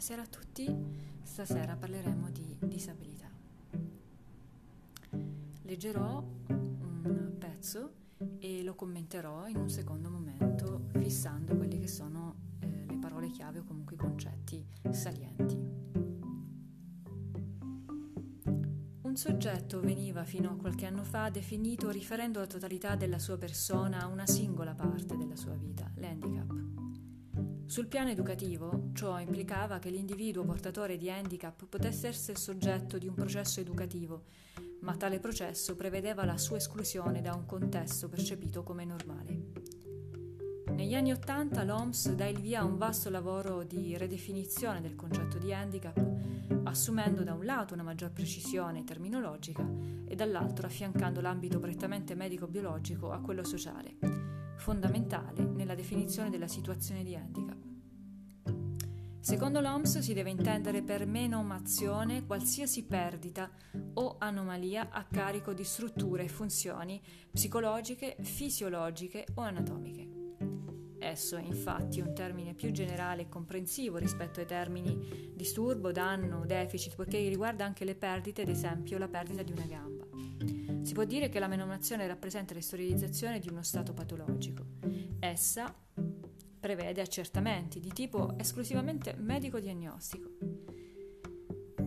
Buonasera a tutti, stasera parleremo di disabilità. Leggerò un pezzo e lo commenterò in un secondo momento fissando quelle che sono eh, le parole chiave o comunque i concetti salienti. Un soggetto veniva fino a qualche anno fa definito riferendo la totalità della sua persona a una singola parte della sua vita, l'handicap. Sul piano educativo, ciò implicava che l'individuo portatore di handicap potesse essere soggetto di un processo educativo, ma tale processo prevedeva la sua esclusione da un contesto percepito come normale. Negli anni Ottanta l'OMS dà il via a un vasto lavoro di redefinizione del concetto di handicap, assumendo da un lato una maggior precisione terminologica e dall'altro affiancando l'ambito prettamente medico-biologico a quello sociale, fondamentale nella definizione della situazione di handicap. Secondo l'OMS si deve intendere per menomazione qualsiasi perdita o anomalia a carico di strutture e funzioni psicologiche, fisiologiche o anatomiche. Esso è infatti un termine più generale e comprensivo rispetto ai termini disturbo, danno, deficit, poiché riguarda anche le perdite, ad esempio la perdita di una gamba. Si può dire che la menomazione rappresenta l'estorializzazione di uno stato patologico. Essa prevede accertamenti di tipo esclusivamente medico-diagnostico.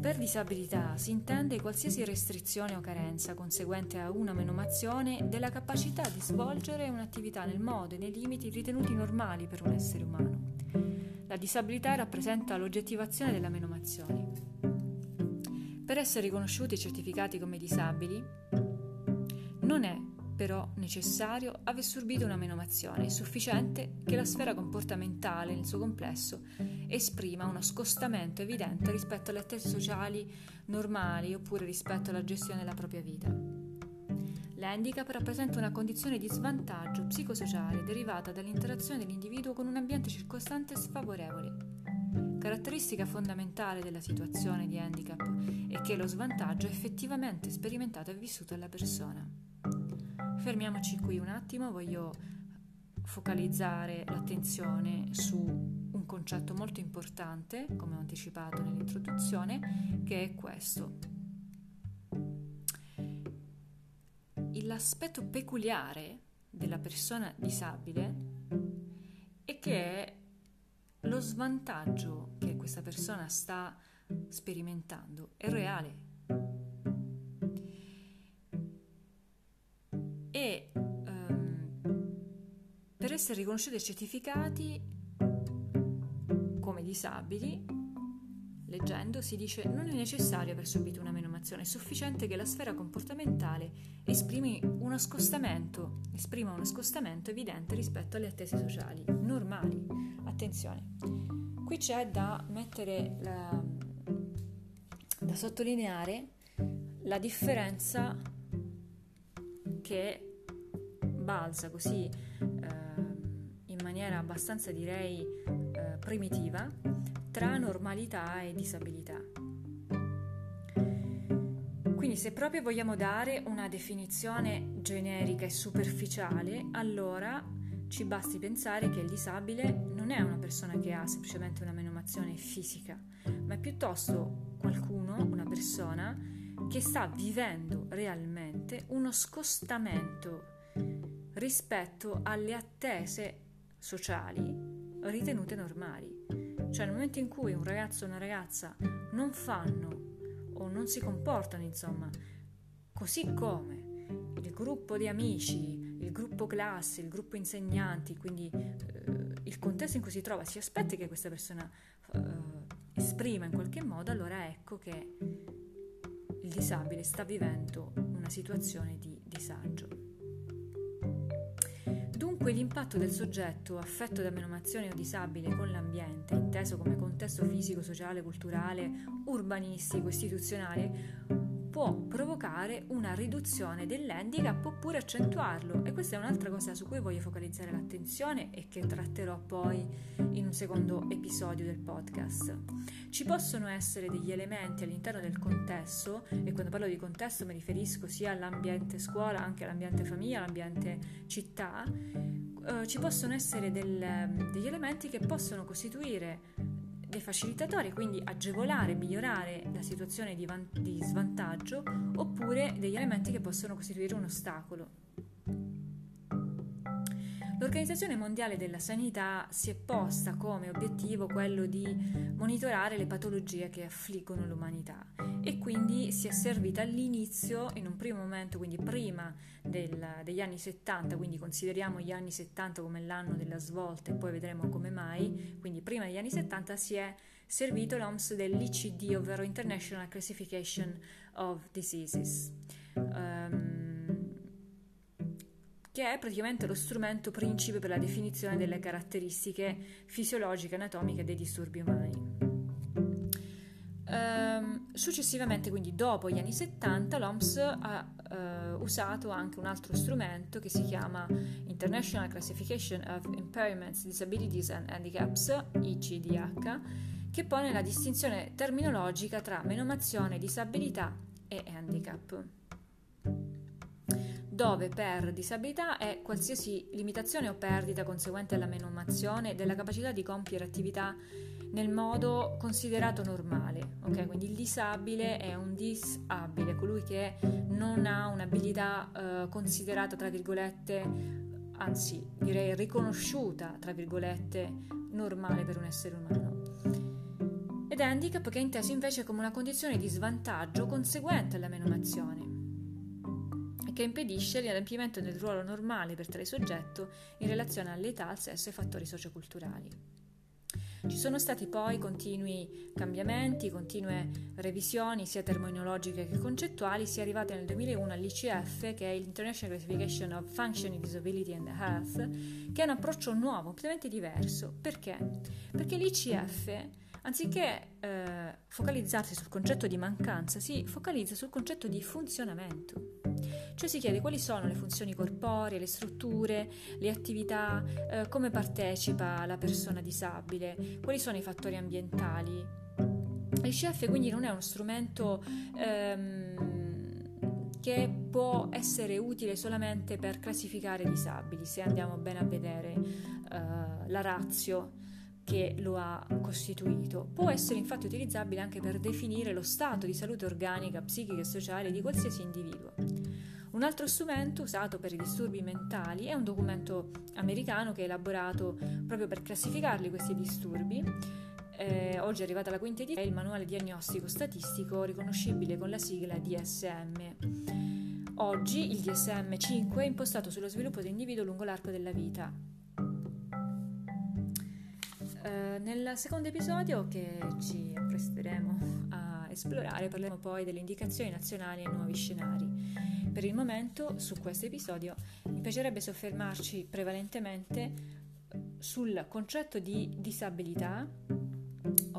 Per disabilità si intende qualsiasi restrizione o carenza conseguente a una menomazione della capacità di svolgere un'attività nel modo e nei limiti ritenuti normali per un essere umano. La disabilità rappresenta l'oggettivazione della menomazione. Per essere riconosciuti e certificati come disabili, non è però necessario aver subito una menomazione, è sufficiente che la sfera comportamentale nel suo complesso esprima uno scostamento evidente rispetto alle attese sociali normali oppure rispetto alla gestione della propria vita. L'handicap rappresenta una condizione di svantaggio psicosociale derivata dall'interazione dell'individuo con un ambiente circostante sfavorevole. Caratteristica fondamentale della situazione di handicap è che lo svantaggio è effettivamente sperimentato e vissuto dalla persona. Fermiamoci qui un attimo, voglio focalizzare l'attenzione su un concetto molto importante, come ho anticipato nell'introduzione, che è questo. L'aspetto peculiare della persona disabile è che lo svantaggio che questa persona sta sperimentando è reale, essere riconosciuti e certificati come disabili, leggendo si dice non è necessario aver subito una menomazione, è sufficiente che la sfera comportamentale esprimi uno scostamento, esprima uno scostamento evidente rispetto alle attese sociali normali. Attenzione, qui c'è da mettere la, da sottolineare la differenza che balza così eh, maniera abbastanza direi eh, primitiva tra normalità e disabilità. Quindi se proprio vogliamo dare una definizione generica e superficiale, allora ci basti pensare che il disabile non è una persona che ha semplicemente una menomazione fisica, ma è piuttosto qualcuno, una persona, che sta vivendo realmente uno scostamento rispetto alle attese sociali ritenute normali. Cioè nel momento in cui un ragazzo o una ragazza non fanno o non si comportano, insomma, così come il gruppo di amici, il gruppo classe, il gruppo insegnanti, quindi eh, il contesto in cui si trova, si aspetta che questa persona eh, esprima in qualche modo, allora ecco che il disabile sta vivendo una situazione di disagio. Dunque l'impatto del soggetto affetto da menomazione o disabile con l'ambiente, inteso come contesto fisico, sociale, culturale, urbanistico, istituzionale, può provocare una riduzione dell'handicap oppure accentuarlo e questa è un'altra cosa su cui voglio focalizzare l'attenzione e che tratterò poi in un secondo episodio del podcast. Ci possono essere degli elementi all'interno del contesto e quando parlo di contesto mi riferisco sia all'ambiente scuola, anche all'ambiente famiglia, all'ambiente città, eh, ci possono essere del, degli elementi che possono costituire dei facilitatori, quindi agevolare, migliorare la situazione di, van- di svantaggio, oppure degli elementi che possono costituire un ostacolo. L'Organizzazione Mondiale della Sanità si è posta come obiettivo quello di monitorare le patologie che affliggono l'umanità e quindi si è servita all'inizio, in un primo momento, quindi prima del, degli anni 70, quindi consideriamo gli anni 70 come l'anno della svolta e poi vedremo come mai, quindi prima degli anni 70 si è servito l'OMS dell'ICD, ovvero International Classification of Diseases. Um, che è praticamente lo strumento principe per la definizione delle caratteristiche fisiologiche e anatomiche dei disturbi umani. Um, successivamente, quindi dopo gli anni 70, l'OMS ha uh, usato anche un altro strumento che si chiama International Classification of Impairments, Disabilities and Handicaps, ICDH, che pone la distinzione terminologica tra menomazione, disabilità e handicap dove per disabilità è qualsiasi limitazione o perdita conseguente alla menomazione della capacità di compiere attività nel modo considerato normale. Okay? Quindi il disabile è un disabile, colui che non ha un'abilità eh, considerata, tra virgolette, anzi direi riconosciuta, tra virgolette, normale per un essere umano. Ed handicap che è inteso invece come una condizione di svantaggio conseguente alla menomazione che impedisce l'adempimento del ruolo normale per tale soggetto in relazione all'età, al sesso e ai fattori socioculturali. Ci sono stati poi continui cambiamenti, continue revisioni sia terminologiche che concettuali, si è arrivati nel 2001 all'ICF, che è l'International Classification of Functioning Disability and Health, che è un approccio nuovo, completamente diverso. Perché? Perché l'ICF, anziché eh, focalizzarsi sul concetto di mancanza, si focalizza sul concetto di funzionamento. Cioè si chiede quali sono le funzioni corporee, le strutture, le attività, eh, come partecipa la persona disabile, quali sono i fattori ambientali. L'ICF quindi non è uno strumento ehm, che può essere utile solamente per classificare disabili, se andiamo bene a vedere eh, la razio che lo ha costituito. Può essere infatti utilizzabile anche per definire lo stato di salute organica, psichica e sociale di qualsiasi individuo. Un altro strumento usato per i disturbi mentali è un documento americano che è elaborato proprio per classificarli questi disturbi. Eh, oggi è arrivata la quinta edizione, è il manuale diagnostico statistico riconoscibile con la sigla DSM. Oggi il DSM-5 è impostato sullo sviluppo dell'individuo lungo l'arco della vita. Eh, nel secondo episodio che ci appresteremo a esplorare parleremo poi delle indicazioni nazionali e nuovi scenari. Per il momento, su questo episodio, mi piacerebbe soffermarci prevalentemente sul concetto di disabilità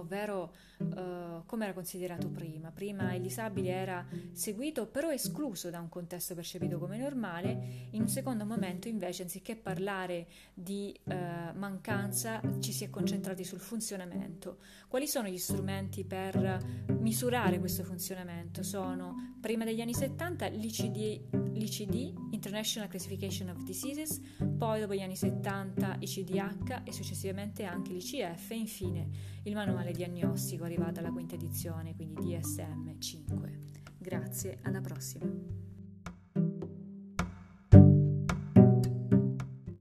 ovvero uh, come era considerato prima. Prima il disabile era seguito però escluso da un contesto percepito come normale, in un secondo momento invece anziché parlare di uh, mancanza ci si è concentrati sul funzionamento. Quali sono gli strumenti per misurare questo funzionamento? Sono prima degli anni 70 l'ICD, l'ICD International Classification of Diseases, poi dopo gli anni 70 ICDH e successivamente anche l'ICF e infine il manuale diagnostico arrivato alla quinta edizione, quindi DSM 5. Grazie, alla prossima.